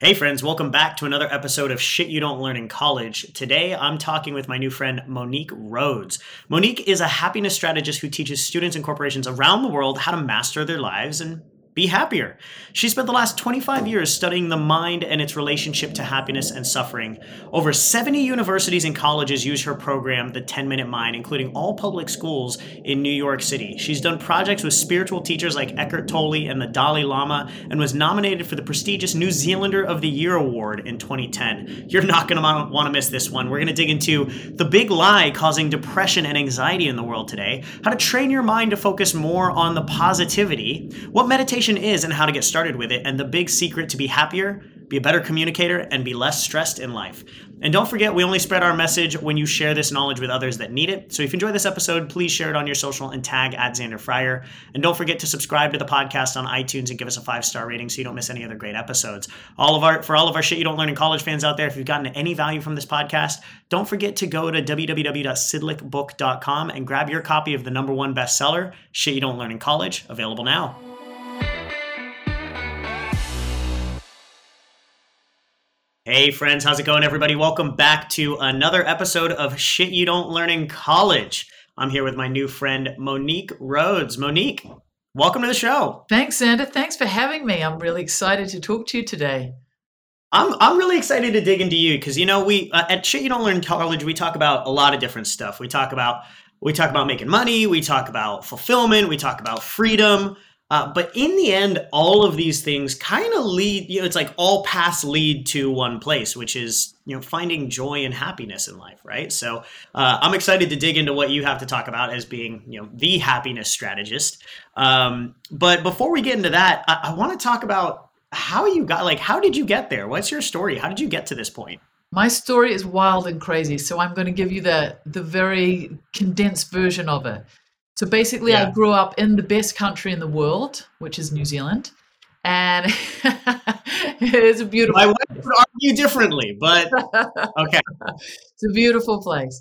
Hey, friends, welcome back to another episode of Shit You Don't Learn in College. Today, I'm talking with my new friend, Monique Rhodes. Monique is a happiness strategist who teaches students and corporations around the world how to master their lives and be happier. She spent the last 25 years studying the mind and its relationship to happiness and suffering. Over 70 universities and colleges use her program, The 10 Minute Mind, including all public schools in New York City. She's done projects with spiritual teachers like Eckhart Tolle and the Dalai Lama and was nominated for the prestigious New Zealander of the Year award in 2010. You're not going to want to miss this one. We're going to dig into the big lie causing depression and anxiety in the world today, how to train your mind to focus more on the positivity, what meditation is and how to get started with it, and the big secret to be happier, be a better communicator, and be less stressed in life. And don't forget, we only spread our message when you share this knowledge with others that need it. So if you enjoy this episode, please share it on your social and tag at Xander Fryer. And don't forget to subscribe to the podcast on iTunes and give us a five star rating so you don't miss any other great episodes. All of our for all of our shit you don't learn in college fans out there, if you've gotten any value from this podcast, don't forget to go to www.sidlickbook.com and grab your copy of the number one bestseller, Shit You Don't Learn in College, available now. Hey, friends, how's it going, everybody? Welcome back to another episode of Shit You Don't Learn in College. I'm here with my new friend, Monique Rhodes. Monique, welcome to the show. Thanks, Xander. Thanks for having me. I'm really excited to talk to you today. I'm, I'm really excited to dig into you because you know we uh, at Shit You Don't Learn in College we talk about a lot of different stuff. We talk about we talk about making money, we talk about fulfillment, we talk about freedom, uh, but in the end, all of these things kind of lead, you know, it's like all paths lead to one place, which is, you know, finding joy and happiness in life, right? So uh, I'm excited to dig into what you have to talk about as being, you know, the happiness strategist. Um, but before we get into that, I, I want to talk about how you got, like, how did you get there? What's your story? How did you get to this point? My story is wild and crazy, so I'm going to give you the the very condensed version of it. So basically, yeah. I grew up in the best country in the world, which is New Zealand. And it's a beautiful. My wife would argue differently, but okay. it's a beautiful place.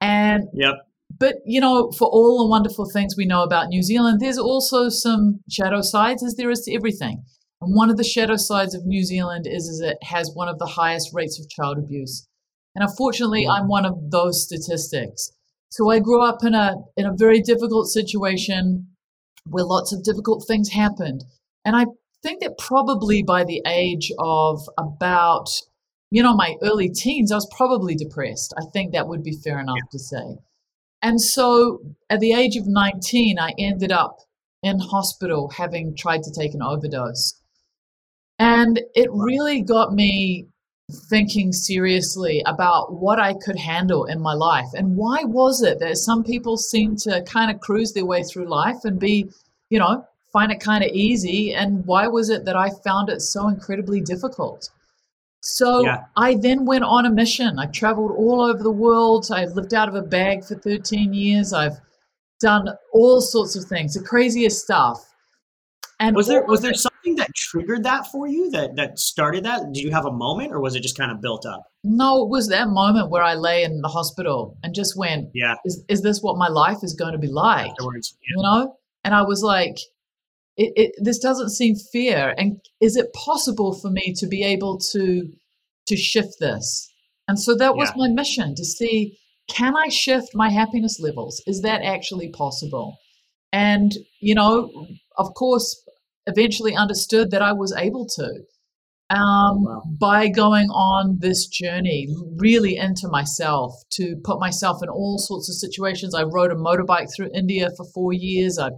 And yep. But you know, for all the wonderful things we know about New Zealand, there's also some shadow sides, as there is to everything. And one of the shadow sides of New Zealand is, is it has one of the highest rates of child abuse. And unfortunately, mm. I'm one of those statistics. So I grew up in a in a very difficult situation where lots of difficult things happened. And I think that probably by the age of about you know my early teens I was probably depressed. I think that would be fair enough yeah. to say. And so at the age of 19 I ended up in hospital having tried to take an overdose. And it really got me thinking seriously about what I could handle in my life. And why was it that some people seem to kind of cruise their way through life and be, you know, find it kind of easy? And why was it that I found it so incredibly difficult? So yeah. I then went on a mission. I traveled all over the world. I've lived out of a bag for 13 years. I've done all sorts of things, the craziest stuff. And was there was there something that triggered that for you that that started that? Did you have a moment, or was it just kind of built up? No, it was that moment where I lay in the hospital and just went, "Yeah, is is this what my life is going to be like?" Afterwards, yeah. You know, and I was like, it, it, "This doesn't seem fair." And is it possible for me to be able to to shift this? And so that was yeah. my mission to see can I shift my happiness levels? Is that actually possible? And, you know, of course, eventually understood that I was able to. um, wow. by going on this journey really into myself to put myself in all sorts of situations. I rode a motorbike through India for four years. I've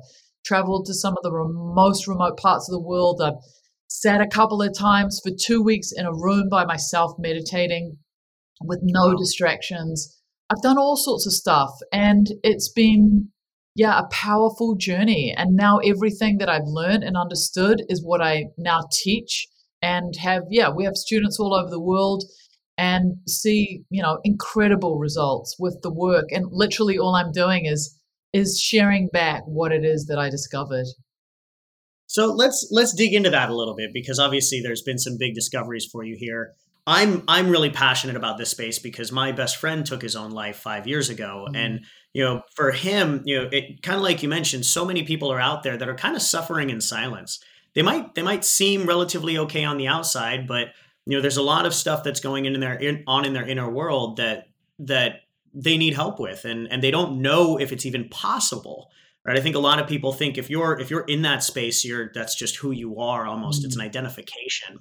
traveled to some of the most remote parts of the world. I've sat a couple of times for two weeks in a room by myself meditating with no distractions. I've done all sorts of stuff and it's been yeah, a powerful journey. And now everything that I've learned and understood is what I now teach and have yeah we have students all over the world and see you know incredible results with the work. And literally all i'm doing is is sharing back what it is that i discovered. So let's let's dig into that a little bit because obviously there's been some big discoveries for you here i'm i'm really passionate about this space because my best friend took his own life five years ago mm-hmm. and you know for him you know it kind of like you mentioned so many people are out there that are kind of suffering in silence they might they might seem relatively okay on the outside, but you know there's a lot of stuff that's going in their in, on in their inner world that that they need help with, and and they don't know if it's even possible. Right? I think a lot of people think if you're if you're in that space, you're that's just who you are. Almost, mm-hmm. it's an mm. identification.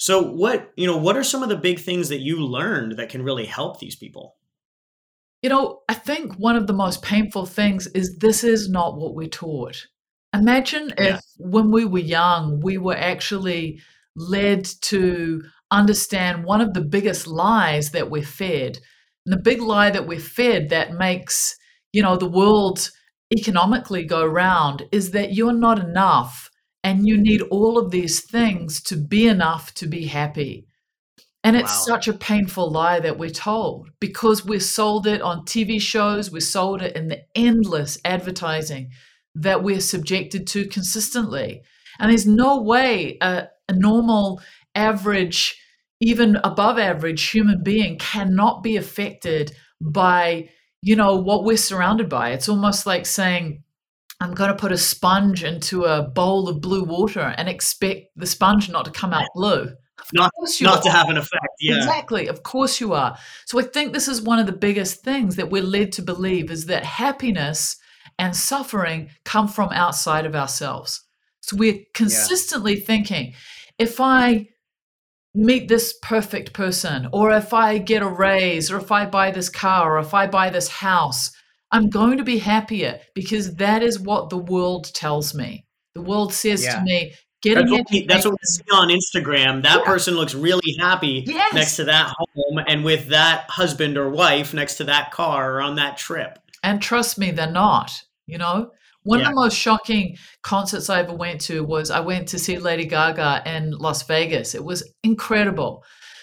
So what you know what are some of the big things that you learned that can really help these people? You know, I think one of the most painful things is this is not what we're taught. Imagine yeah. if when we were young, we were actually led to understand one of the biggest lies that we're fed. And the big lie that we're fed that makes, you know, the world economically go round is that you're not enough and you need all of these things to be enough to be happy. And it's wow. such a painful lie that we're told because we're sold it on TV shows, we're sold it in the endless advertising that we're subjected to consistently. And there's no way a, a normal, average, even above average human being cannot be affected by, you know, what we're surrounded by. It's almost like saying, I'm going to put a sponge into a bowl of blue water and expect the sponge not to come out blue. Not, not to have an effect. Yeah. Exactly. Of course you are. So I think this is one of the biggest things that we're led to believe is that happiness and suffering come from outside of ourselves. So we're consistently yeah. thinking, if I meet this perfect person, or if I get a raise, or if I buy this car, or if I buy this house, I'm going to be happier because that is what the world tells me. The world says yeah. to me, Getting that's what, we, that's what we see on Instagram. That yeah. person looks really happy yes. next to that home and with that husband or wife next to that car or on that trip. And trust me, they're not. You know, one yeah. of the most shocking concerts I ever went to was I went to see Lady Gaga in Las Vegas. It was incredible.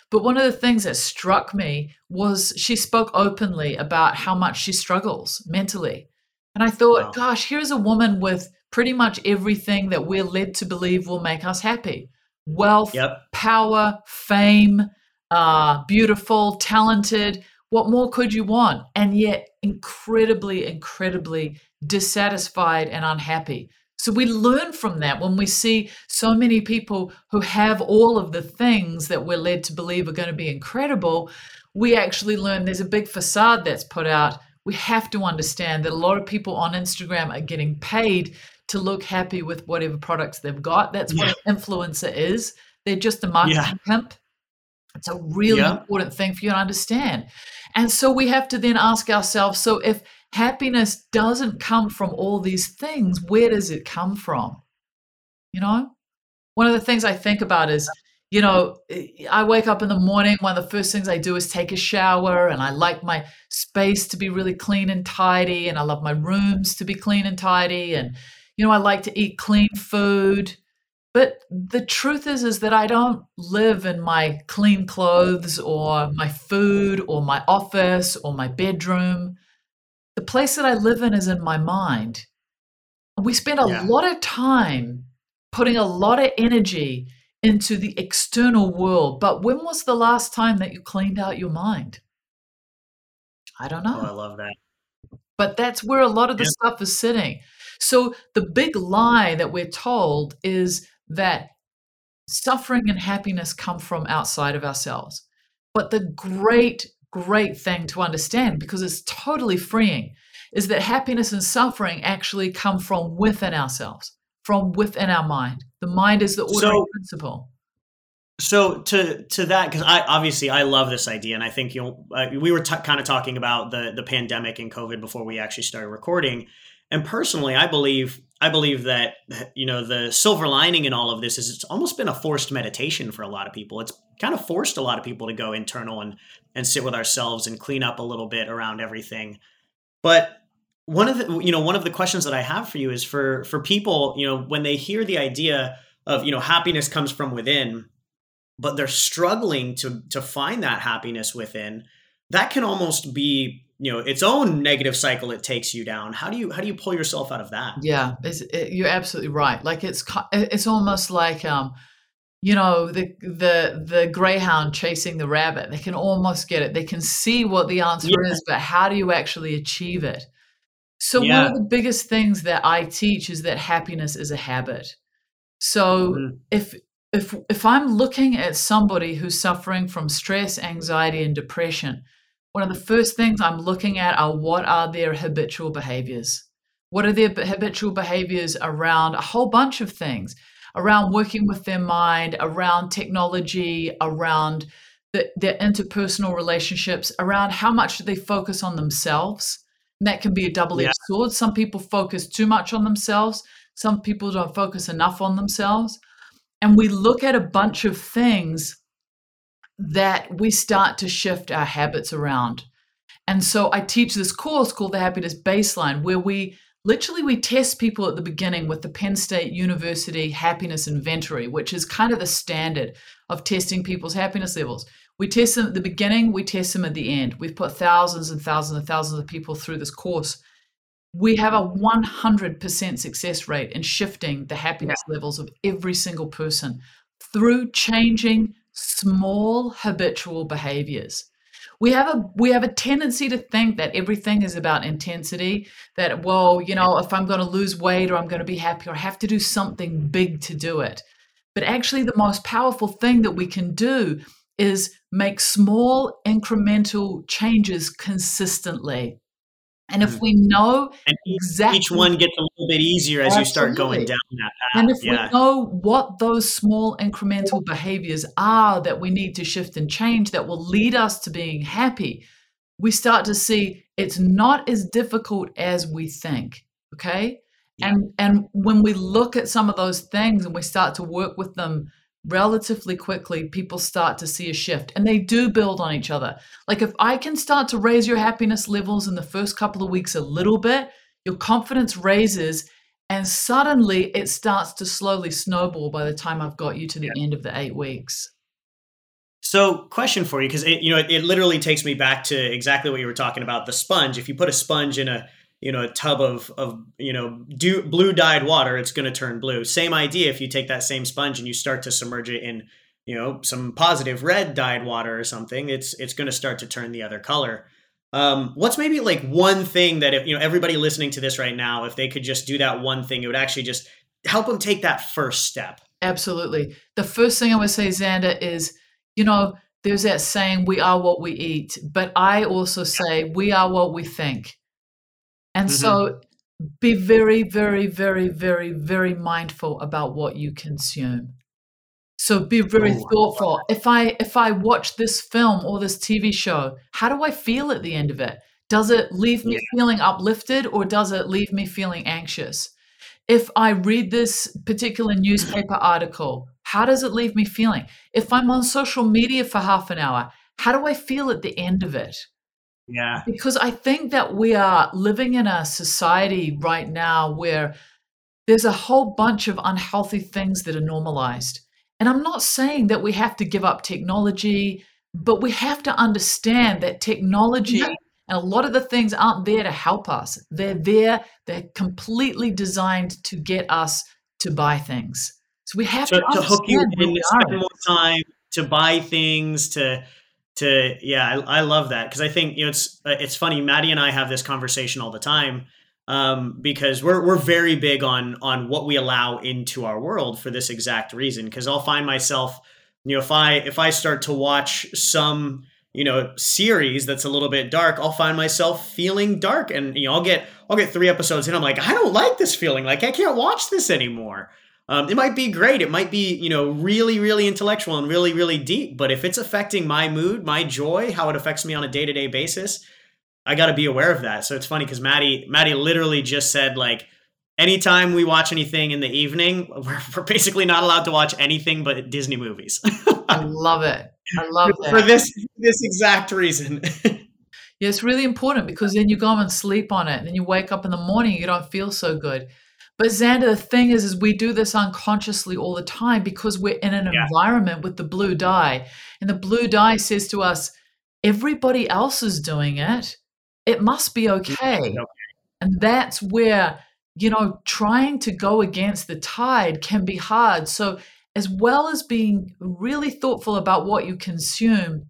But one of the things that struck me was she spoke openly about how much she struggles mentally. And I thought, wow. gosh, here's a woman with pretty much everything that we're led to believe will make us happy wealth, yep. power, fame, uh, beautiful, talented. What more could you want? And yet, incredibly, incredibly dissatisfied and unhappy. So we learn from that when we see so many people who have all of the things that we're led to believe are going to be incredible. We actually learn there's a big facade that's put out. We have to understand that a lot of people on Instagram are getting paid to look happy with whatever products they've got. That's yeah. what an influencer is. They're just a marketing yeah. pimp. It's a really yeah. important thing for you to understand. And so we have to then ask ourselves so if happiness doesn't come from all these things. Where does it come from? You know, one of the things I think about is, you know, I wake up in the morning. One of the first things I do is take a shower, and I like my space to be really clean and tidy, and I love my rooms to be clean and tidy. And, you know, I like to eat clean food. But the truth is, is that I don't live in my clean clothes or my food or my office or my bedroom the place that I live in is in my mind. We spend a yeah. lot of time putting a lot of energy into the external world. But when was the last time that you cleaned out your mind? I don't know. Oh, I love that. But that's where a lot of the yeah. stuff is sitting. So the big lie that we're told is that suffering and happiness come from outside of ourselves. But the great great thing to understand because it's totally freeing is that happiness and suffering actually come from within ourselves, from within our mind. The mind is the ordering so, principle. so to to that because i obviously i love this idea and i think you know uh, we were t- kind of talking about the the pandemic and covid before we actually started recording and personally i believe i believe that you know the silver lining in all of this is it's almost been a forced meditation for a lot of people. It's kind of forced a lot of people to go internal and and sit with ourselves and clean up a little bit around everything. But one of the you know one of the questions that i have for you is for for people you know when they hear the idea of you know happiness comes from within but they're struggling to to find that happiness within that can almost be you know its own negative cycle it takes you down. How do you how do you pull yourself out of that? Yeah it, you're absolutely right. Like it's it's almost like um you know the the the greyhound chasing the rabbit. They can almost get it. They can see what the answer yeah. is but how do you actually achieve it? So yeah. one of the biggest things that i teach is that happiness is a habit. So mm-hmm. if if if I'm looking at somebody who's suffering from stress, anxiety, and depression, one of the first things I'm looking at are what are their habitual behaviors? What are their habitual behaviors around a whole bunch of things? Around working with their mind, around technology, around the, their interpersonal relationships, around how much do they focus on themselves? And that can be a double edged yeah. sword. Some people focus too much on themselves, some people don't focus enough on themselves and we look at a bunch of things that we start to shift our habits around. And so I teach this course called the Happiness Baseline, where we literally we test people at the beginning with the Penn State University Happiness Inventory, which is kind of the standard of testing people's happiness levels. We test them at the beginning, we test them at the end. We've put thousands and thousands and thousands of people through this course we have a 100% success rate in shifting the happiness yeah. levels of every single person through changing small habitual behaviors. We have a we have a tendency to think that everything is about intensity that well you know if i'm going to lose weight or i'm going to be happy or i have to do something big to do it. But actually the most powerful thing that we can do is make small incremental changes consistently and if mm. we know and exactly each one gets a little bit easier as absolutely. you start going down that path. And if yeah. we know what those small incremental behaviors are that we need to shift and change that will lead us to being happy, we start to see it's not as difficult as we think. Okay. Yeah. And and when we look at some of those things and we start to work with them relatively quickly people start to see a shift and they do build on each other. Like if I can start to raise your happiness levels in the first couple of weeks a little bit, your confidence raises and suddenly it starts to slowly snowball by the time I've got you to the yeah. end of the 8 weeks. So, question for you because you know it, it literally takes me back to exactly what you were talking about the sponge. If you put a sponge in a you know a tub of of you know do, blue dyed water it's going to turn blue. Same idea if you take that same sponge and you start to submerge it in you know some positive red dyed water or something it's it's going to start to turn the other color. Um, what's maybe like one thing that if you know everybody listening to this right now if they could just do that one thing it would actually just help them take that first step. Absolutely. The first thing i would say xander is you know there's that saying we are what we eat but i also say we are what we think and mm-hmm. so be very, very, very, very, very mindful about what you consume. So be very oh, thoughtful. If I if I watch this film or this TV show, how do I feel at the end of it? Does it leave me yeah. feeling uplifted or does it leave me feeling anxious? If I read this particular newspaper article, how does it leave me feeling? If I'm on social media for half an hour, how do I feel at the end of it? Yeah. Because I think that we are living in a society right now where there's a whole bunch of unhealthy things that are normalized. And I'm not saying that we have to give up technology, but we have to understand that technology yeah. and a lot of the things aren't there to help us. They're there, they're completely designed to get us to buy things. So we have to, to, to hook you in, spend more time to buy things, to to yeah I, I love that. Because I think you know it's uh, it's funny Maddie and I have this conversation all the time um, because we're we're very big on on what we allow into our world for this exact reason. Because I'll find myself you know if I if I start to watch some you know series that's a little bit dark I'll find myself feeling dark. And you know I'll get I'll get 3 episodes and I'm like I don't like this feeling. Like I can't watch this anymore Um, it might be great. It might be, you know, really, really intellectual and really, really deep. But if it's affecting my mood, my joy, how it affects me on a day to day basis, I got to be aware of that. So it's funny because Maddie, Maddie literally just said like, anytime we watch anything in the evening, we're, we're basically not allowed to watch anything but Disney movies. I love it. I love that. For this this exact reason. yeah, it's really important because then you go and sleep on it, and then you wake up in the morning, you don't feel so good. But Xander, the thing is, is we do this unconsciously all the time because we're in an yeah. environment with the blue dye, and the blue dye says to us, everybody else is doing it. It must be mm, okay. okay. And that's where you know, trying to go against the tide can be hard. So, as well as being really thoughtful about what you consume,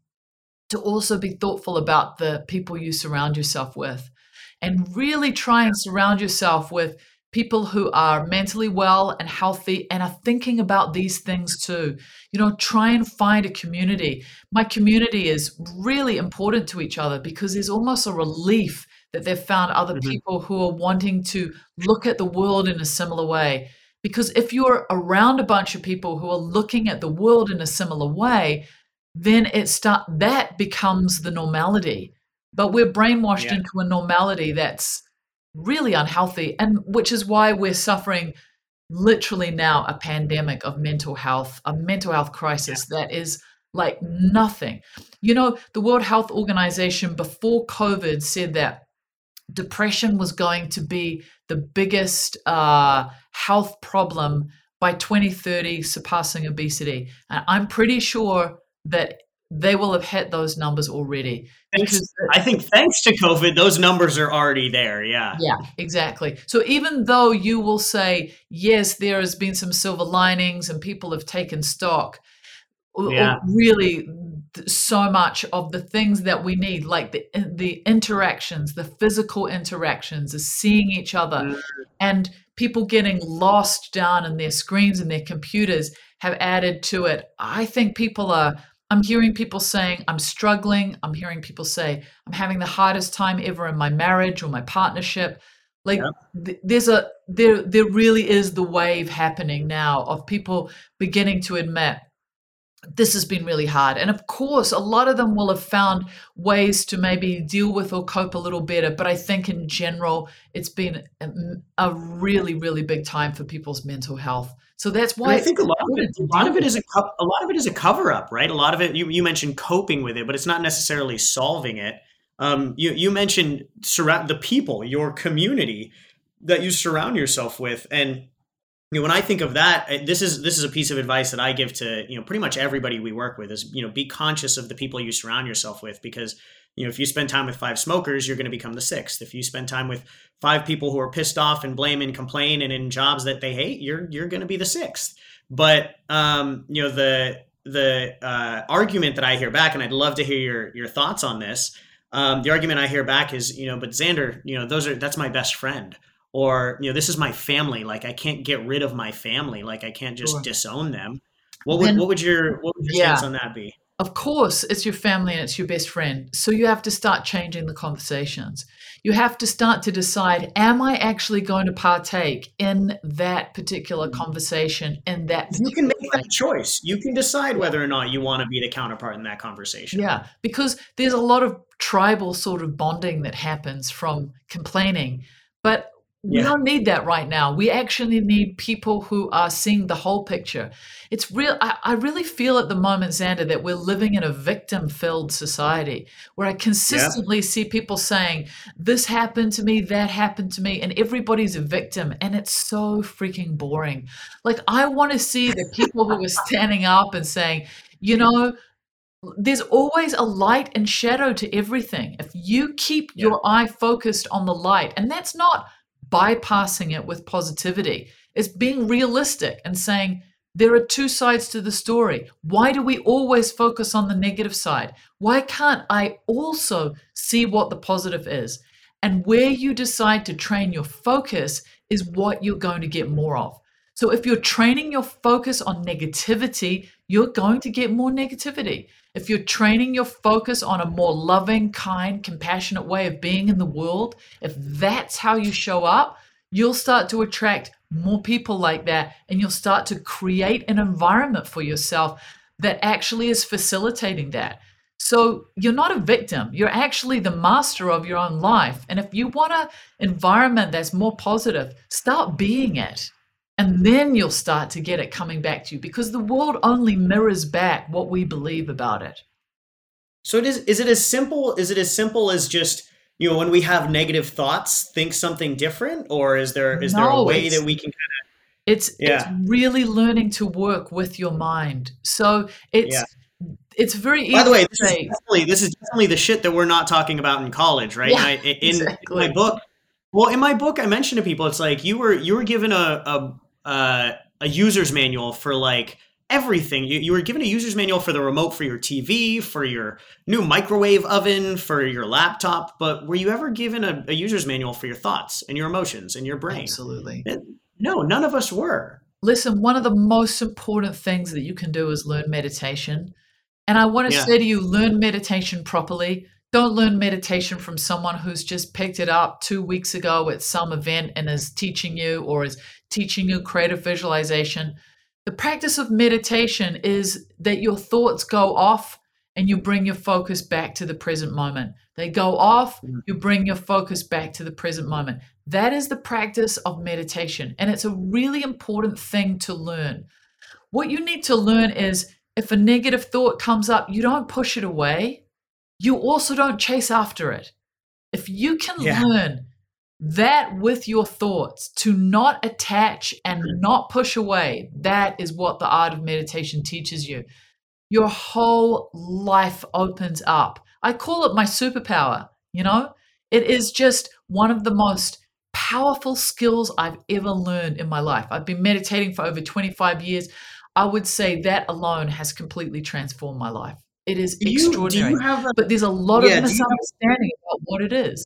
to also be thoughtful about the people you surround yourself with and really try and surround yourself with people who are mentally well and healthy and are thinking about these things too. You know, try and find a community. My community is really important to each other because there's almost a relief that they've found other mm-hmm. people who are wanting to look at the world in a similar way. Because if you're around a bunch of people who are looking at the world in a similar way, then it start that becomes the normality. But we're brainwashed yeah. into a normality that's really unhealthy, and which is why we're suffering literally now a pandemic of mental health, a mental health crisis yeah. that is like nothing. You know, the World Health Organization before COVID said that depression was going to be the biggest uh, health problem by 2030, surpassing obesity. And I'm pretty sure that they will have hit those numbers already. Because I think thanks to COVID, those numbers are already there. Yeah. Yeah, exactly. So even though you will say, yes, there has been some silver linings and people have taken stock, yeah. really so much of the things that we need like the the interactions the physical interactions is seeing each other mm. and people getting lost down in their screens and their computers have added to it i think people are i'm hearing people saying i'm struggling. I'm hearing people say i'm having the hardest time ever in my marriage or my partnership. Like th- there's a there there really is the wave happening now of people beginning to admit this has been really hard. And of course, a lot of them will have found ways to maybe deal with or cope a little better. But I think in general, it's been a really, really big time for people's mental health. So that's why I think a lot of it, a lot of it is a a lot of it is a cover up, right? A lot of it you, you mentioned coping with it, but it's not necessarily solving it. Um, you you mentioned surround the people, your community that you surround yourself with, and you know, when I think of that, this is this is a piece of advice that I give to you know pretty much everybody we work with is you know be conscious of the people you surround yourself with because you know if you spend time with five smokers, you're going to become the sixth. If you spend time with five people who are pissed off and blame and complain and in jobs that they hate, you're you're going to be the sixth. But um, you know the the uh, argument that I hear back, and I'd love to hear your your thoughts on this. Um, the argument I hear back is, you know, but Xander, you know, those are that's my best friend or you know this is my family like i can't get rid of my family like i can't just sure. disown them. What would then, what would your what would your yeah, stance on that be? Of course it's your family and it's your best friend. So you have to start changing the conversations. You have to start to decide am i actually going to partake in that particular mm-hmm. conversation in that you can make that choice. You can decide whether or not you want to be the counterpart in that conversation. Yeah because there's a lot of tribal sort of bonding that happens from complaining. But we don't need that right now. We actually need people who are seeing the whole picture. It's real. I, I really feel at the moment, Xander, that we're living in a victim filled society where I consistently yeah. see people saying, This happened to me, that happened to me, and everybody's a victim. And it's so freaking boring. Like, I want to see the people who are standing up and saying, You know, there's always a light and shadow to everything. If you keep yeah. your eye focused on the light, and that's not bypassing it with positivity. It's being realistic and saying, there are two sides to the story. Why do we always focus on the negative side? Why can't I also see what the positive is? And where you decide to train your focus is what you're going to get more of. So if you're training your focus on negativity, you're going to get more negativity. If you're training your focus on a more loving, kind, compassionate way of being in the world, if that's how you show up, you'll start to attract more people like that and you'll start to create an environment for yourself that actually is facilitating that. So you're not a victim. You're actually the master of your own life. And if you want an environment that's more positive, start being it. And then you'll start to get it coming back to you because the world only mirrors back what we believe about it. So it is is it as simple is it as simple as just you know when we have negative thoughts think something different or is there is no, there a way that we can kind of it's yeah. it's really learning to work with your mind. So it's yeah. it's very easy. By the way, this is, definitely, this is definitely the shit that we're not talking about in college, right? Yeah, I, in, exactly. in, my book, well, in my book, I mentioned to people, it's like you were you were given a a, uh, a user's manual for like everything. You, you were given a user's manual for the remote for your TV, for your new microwave oven, for your laptop. But were you ever given a, a user's manual for your thoughts and your emotions and your brain? Absolutely. It, no, none of us were. Listen, one of the most important things that you can do is learn meditation. And I want to yeah. say to you, learn meditation properly. Don't learn meditation from someone who's just picked it up two weeks ago at some event and is teaching you or is teaching you creative visualization. The practice of meditation is that your thoughts go off and you bring your focus back to the present moment. They go off, mm. you bring your focus back to the present moment. That is the practice of meditation. And it's a really important thing to learn. What you need to learn is if a negative thought comes up, you don't push it away. You also don't chase after it. If you can yeah. learn that with your thoughts to not attach and not push away, that is what the art of meditation teaches you. Your whole life opens up. I call it my superpower, you know? It is just one of the most powerful skills I've ever learned in my life. I've been meditating for over 25 years. I would say that alone has completely transformed my life. It is do you, extraordinary. A, but there's a lot yeah, of misunderstanding about what it is.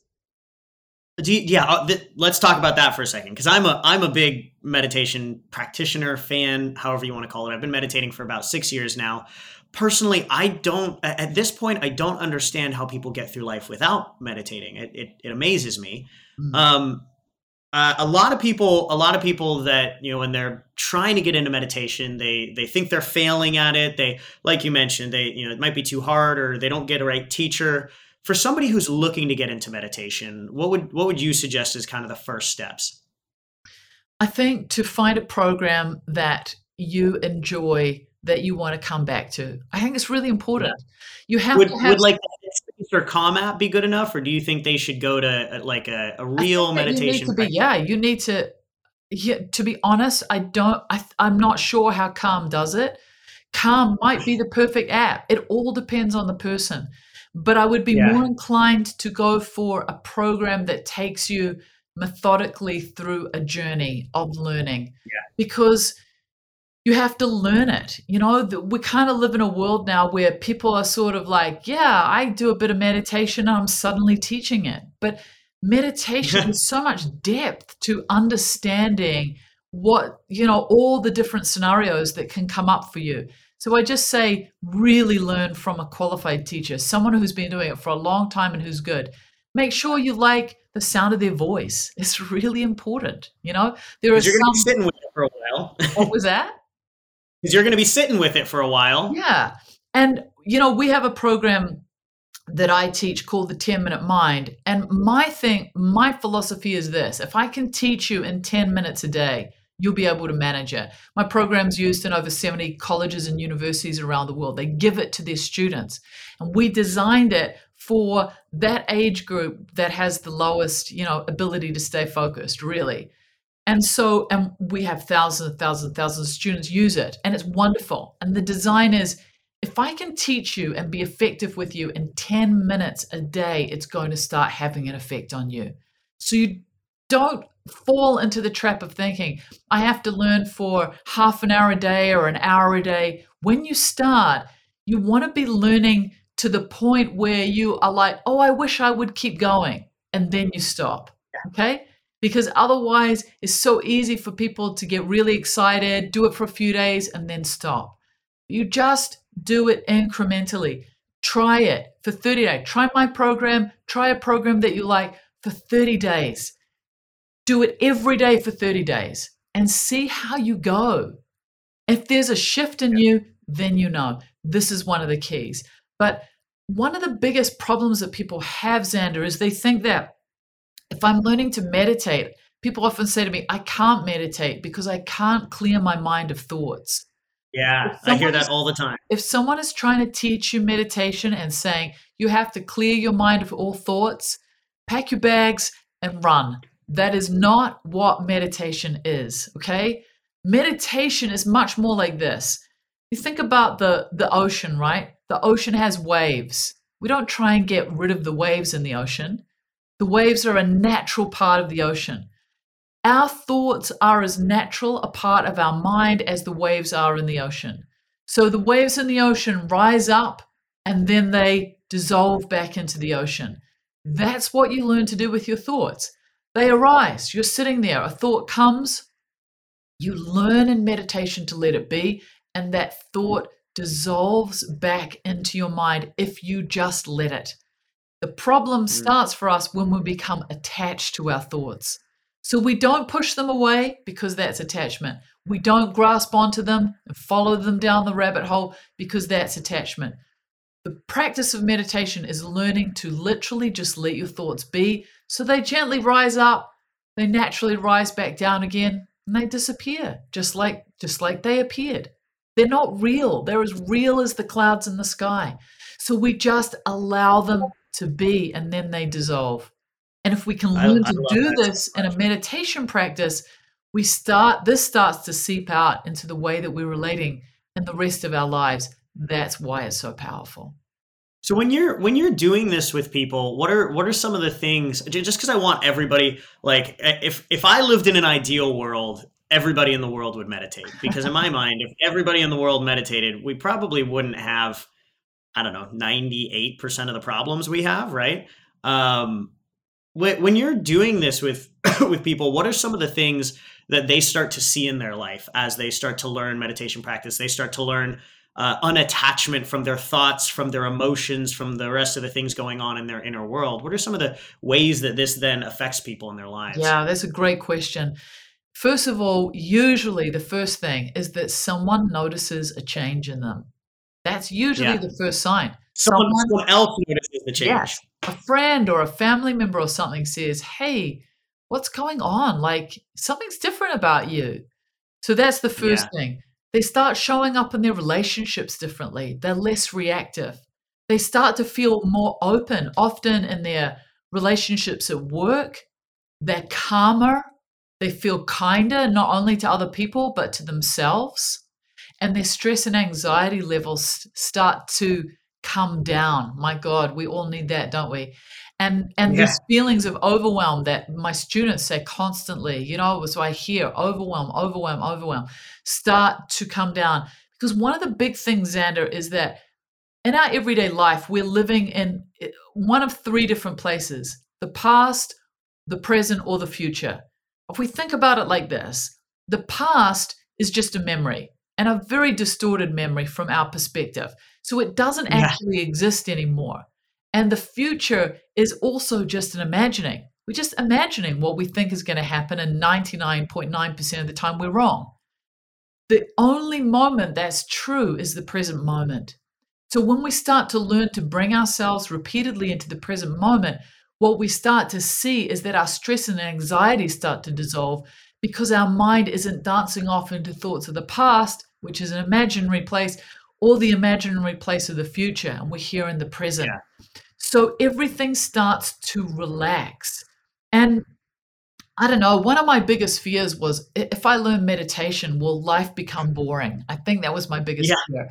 You, yeah, uh, th- let's talk about that for a second because I'm a I'm a big meditation practitioner fan, however you want to call it. I've been meditating for about six years now. Personally, I don't at this point I don't understand how people get through life without meditating. It it, it amazes me. Mm. Um, uh, a lot of people a lot of people that you know when they're trying to get into meditation they they think they're failing at it. They like you mentioned they you know it might be too hard or they don't get a right teacher. For somebody who's looking to get into meditation what would what would you suggest as kind of the first steps? I think to find a program that you enjoy that you want to come back to. I think it's really important. You have would, to have would like or Calm app be good enough, or do you think they should go to uh, like a, a real meditation? Be, yeah, you need to. Yeah, to be honest, I don't. I, I'm not sure how Calm does it. Calm might be the perfect app. It all depends on the person. But I would be yeah. more inclined to go for a program that takes you methodically through a journey of learning. Yeah. Because you have to learn it. You know, we kind of live in a world now where people are sort of like, yeah, I do a bit of meditation and I'm suddenly teaching it. But meditation is so much depth to understanding what, you know, all the different scenarios that can come up for you. So I just say, really learn from a qualified teacher, someone who's been doing it for a long time and who's good. Make sure you like the sound of their voice. It's really important. You know, there are you're some. Sitting with it for a while. what was that? Because you're going to be sitting with it for a while. Yeah. And, you know, we have a program that I teach called the 10 minute mind. And my thing, my philosophy is this if I can teach you in 10 minutes a day, you'll be able to manage it. My program's used in over 70 colleges and universities around the world. They give it to their students. And we designed it for that age group that has the lowest, you know, ability to stay focused, really. And so, and we have thousands and thousands and thousands of students use it, and it's wonderful. And the design is if I can teach you and be effective with you in 10 minutes a day, it's going to start having an effect on you. So you don't fall into the trap of thinking, I have to learn for half an hour a day or an hour a day. When you start, you want to be learning to the point where you are like, oh, I wish I would keep going. And then you stop. Okay because otherwise it's so easy for people to get really excited, do it for a few days, and then stop. You just do it incrementally. Try it for 30 days. Try my program, try a program that you like for 30 days. Do it every day for 30 days and see how you go. If there's a shift in you, then you know this is one of the keys. But one of the biggest problems that people have, Xander, is they think that if I'm learning to meditate, people often say to me, I can't meditate because I can't clear my mind of thoughts. Yeah, I hear that is, all the time. If someone is trying to teach you meditation and saying you have to clear your mind of all thoughts, pack your bags and run. That is not what meditation is, okay? Meditation is much more like this. You think about the, the ocean, right? The ocean has waves. We don't try and get rid of the waves in the ocean. The waves are a natural part of the ocean. Our thoughts are as natural a part of our mind as the waves are in the ocean. So the waves in the ocean rise up and then they dissolve back into the ocean. That's what you learn to do with your thoughts. They arise. You're sitting there, a thought comes. You learn in meditation to let it be, and that thought dissolves back into your mind if you just let it. The problem mm. starts for us when we become attached to our thoughts. So we don't push them away because that's attachment. We don't grasp onto them and follow them down the rabbit hole because that's attachment. The practice of meditation is learning to literally just let your thoughts be so they gently rise up, they naturally rise back down again, and they disappear just like just like they appeared. They're not real. They're as real as the clouds in the sky. So we just allow them to be and then they dissolve. And if we can learn I, to I do this in a meditation practice, we start this starts to seep out into the way that we're relating in the rest of our lives. That's why it's so powerful. So when you're when you're doing this with people, what are what are some of the things? Just because I want everybody, like eh, if if I lived in an ideal world, everybody in the world would meditate. Because in my mind, if everybody in the world meditated, we probably wouldn't have I don't know, 98% of the problems we have, right? Um, when you're doing this with with people, what are some of the things that they start to see in their life as they start to learn meditation practice? They start to learn uh, unattachment from their thoughts, from their emotions, from the rest of the things going on in their inner world. What are some of the ways that this then affects people in their lives? Yeah, that's a great question. First of all, usually the first thing is that someone notices a change in them. That's usually yeah. the first sign. Someone, someone, someone, else notices the change. Yes, a friend or a family member or something says, Hey, what's going on? Like something's different about you. So that's the first yeah. thing. They start showing up in their relationships differently. They're less reactive. They start to feel more open, often in their relationships at work. They're calmer. They feel kinder, not only to other people, but to themselves and their stress and anxiety levels start to come down. My God, we all need that, don't we? And and yeah. these feelings of overwhelm that my students say constantly, you know, so I hear overwhelm, overwhelm, overwhelm, start to come down. Because one of the big things, Xander, is that in our everyday life, we're living in eh, one of three different places the past, the present, or the future. If we think about it like this, the past is just a memory and a very distorted memory from our perspective. So it doesn't yeah. actually exist anymore. And the future is also just an imagining. We're just imagining what we think is going to happen, and 99.9% of the time we're wrong. The only moment that's true is the present moment. So when we start to learn to bring ourselves repeatedly into the present moment, what we start to see is that our stress and anxiety start to dissolve because our mind isn't dancing off into thoughts of the past which is an imaginary place, or the imaginary place of the future, and we're here in the present. Yeah. So everything starts to relax. And I don't know, one of my biggest fears was if I learn meditation, will life become boring? I think that was my biggest yeah. fear.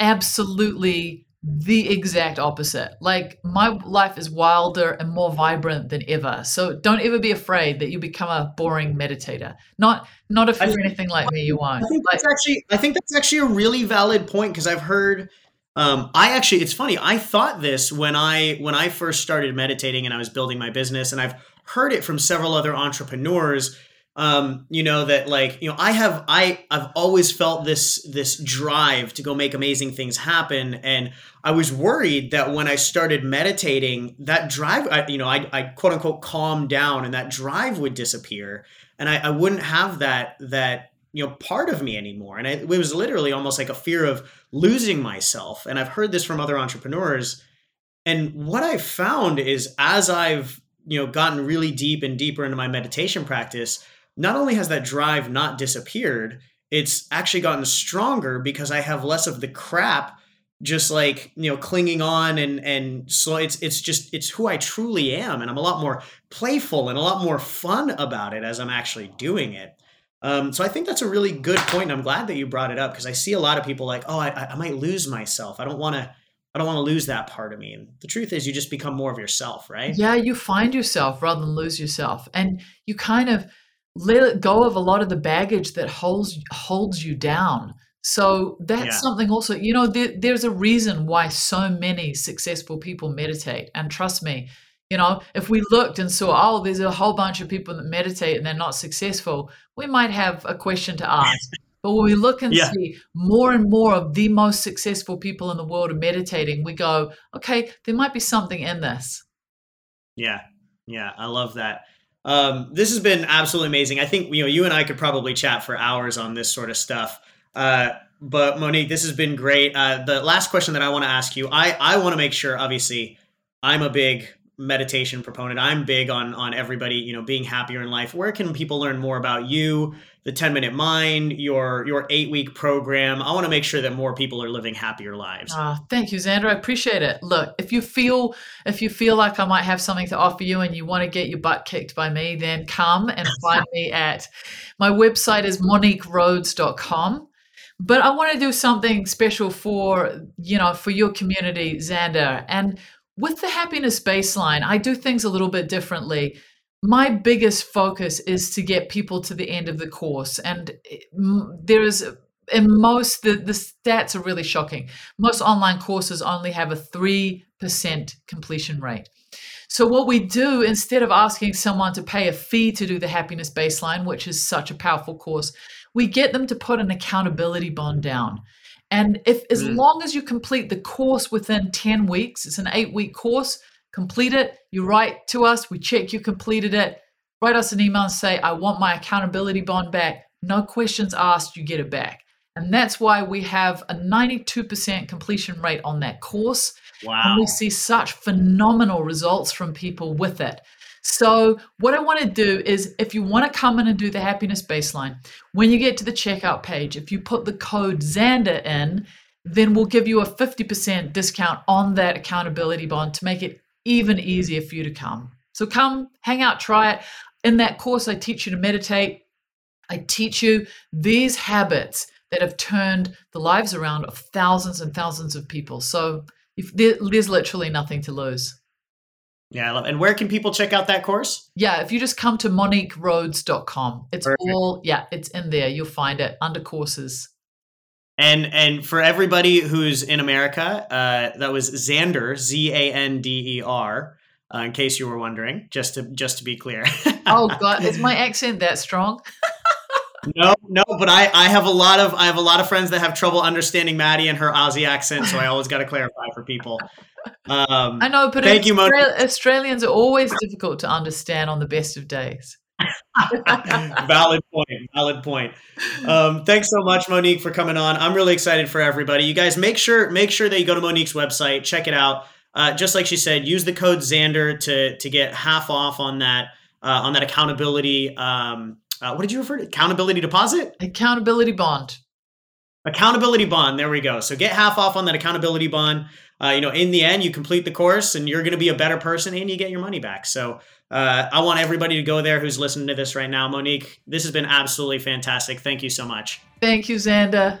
Absolutely the exact opposite. Like my life is wilder and more vibrant than ever. So don't ever be afraid that you become a boring meditator. Not not if you're anything like me, you won't. I think that's actually I think that's actually a really valid point because I've heard um, I actually it's funny, I thought this when I when I first started meditating and I was building my business and I've heard it from several other entrepreneurs um, you know that like you know I have I I've always felt this this drive to go make amazing things happen, and I was worried that when I started meditating, that drive I, you know I I quote unquote calm down, and that drive would disappear, and I, I wouldn't have that that you know part of me anymore, and I, it was literally almost like a fear of losing myself, and I've heard this from other entrepreneurs. And what I've found is as I've you know gotten really deep and deeper into my meditation practice not only has that drive not disappeared, it's actually gotten stronger because I have less of the crap just like you know clinging on and and so it's it's just it's who I truly am and I'm a lot more playful and a lot more fun about it as I'm actually doing it. Um, so I think that's a really good point. And I'm glad that you brought it up because I see a lot of people like, oh, I, I might lose myself. I don't want to. I don't want to lose that part of me. And the truth is, you just become more of yourself, right? Yeah, you find yourself rather than lose yourself, and you kind of let it go of a lot of the baggage that holds holds you down. So that's yeah. something also, you know, there, there's a reason why so many successful people meditate. And trust me, you know, if we looked and saw, oh, there's a whole bunch of people that meditate and they're not successful, we might have a question to ask. But when we look and yeah. see more and more of the most successful people in the world are meditating, we go, okay, there might be something in this. Yeah. Yeah. I love that. Um, this has been absolutely amazing. I think you know you and I could probably chat for hours on this sort of stuff. Uh, but Monique, this has been great. Uh, the last question that I want to ask you, I I want to make sure. Obviously, I'm a big meditation proponent. I'm big on on everybody, you know, being happier in life. Where can people learn more about you, the 10 minute mind, your your 8 week program? I want to make sure that more people are living happier lives. Oh, thank you, Xander. I appreciate it. Look, if you feel if you feel like I might have something to offer you and you want to get your butt kicked by me, then come and find me at my website is moniquerhodes.com but I want to do something special for you know for your community, Xander. And with the happiness baseline, I do things a little bit differently. My biggest focus is to get people to the end of the course. And eh, there is, in most, the, the stats are really shocking. Most online courses only have a 3% completion rate. So, what we do instead of asking someone to pay a fee to do the happiness baseline, which is such a powerful course, we get them to put an accountability bond down. And if as mm. long as you complete the course within 10 weeks, it's an eight week course, complete it, you write to us, we check you completed it, write us an email and say, I want my accountability bond back. No questions asked, you get it back. And that's why we have a 92% completion rate on that course. Wow. And we see such phenomenal results from people with it. So, what I want to do is if you want to come in and do the happiness baseline, when you get to the checkout page, if you put the code Xander in, then we'll give you a 50% discount on that accountability bond to make it even easier for you to come. So, come, hang out, try it. In that course, I teach you to meditate. I teach you these habits that have turned the lives around of thousands and thousands of people. So, if there, there's literally nothing to lose. Yeah, I love. It. And where can people check out that course? Yeah, if you just come to moniquerhodes.com, it's Perfect. all yeah, it's in there. You'll find it under courses. And and for everybody who's in America, uh, that was Xander Z A N D E R. Uh, in case you were wondering, just to just to be clear. oh God, is my accent that strong? no, no, but I, I have a lot of I have a lot of friends that have trouble understanding Maddie and her Aussie accent, so I always got to clarify for people. Um, I know, but thank you, Australians are always difficult to understand on the best of days. valid point. Valid point. Um, thanks so much, Monique, for coming on. I'm really excited for everybody. You guys make sure make sure that you go to Monique's website, check it out. Uh, just like she said, use the code Xander to to get half off on that uh, on that accountability. Um, uh, what did you refer to? Accountability deposit? Accountability bond. Accountability bond. There we go. So get half off on that accountability bond uh, you know, in the end, you complete the course and you're going to be a better person and you get your money back. So uh, I want everybody to go there who's listening to this right now. Monique, this has been absolutely fantastic. Thank you so much. Thank you, Xander.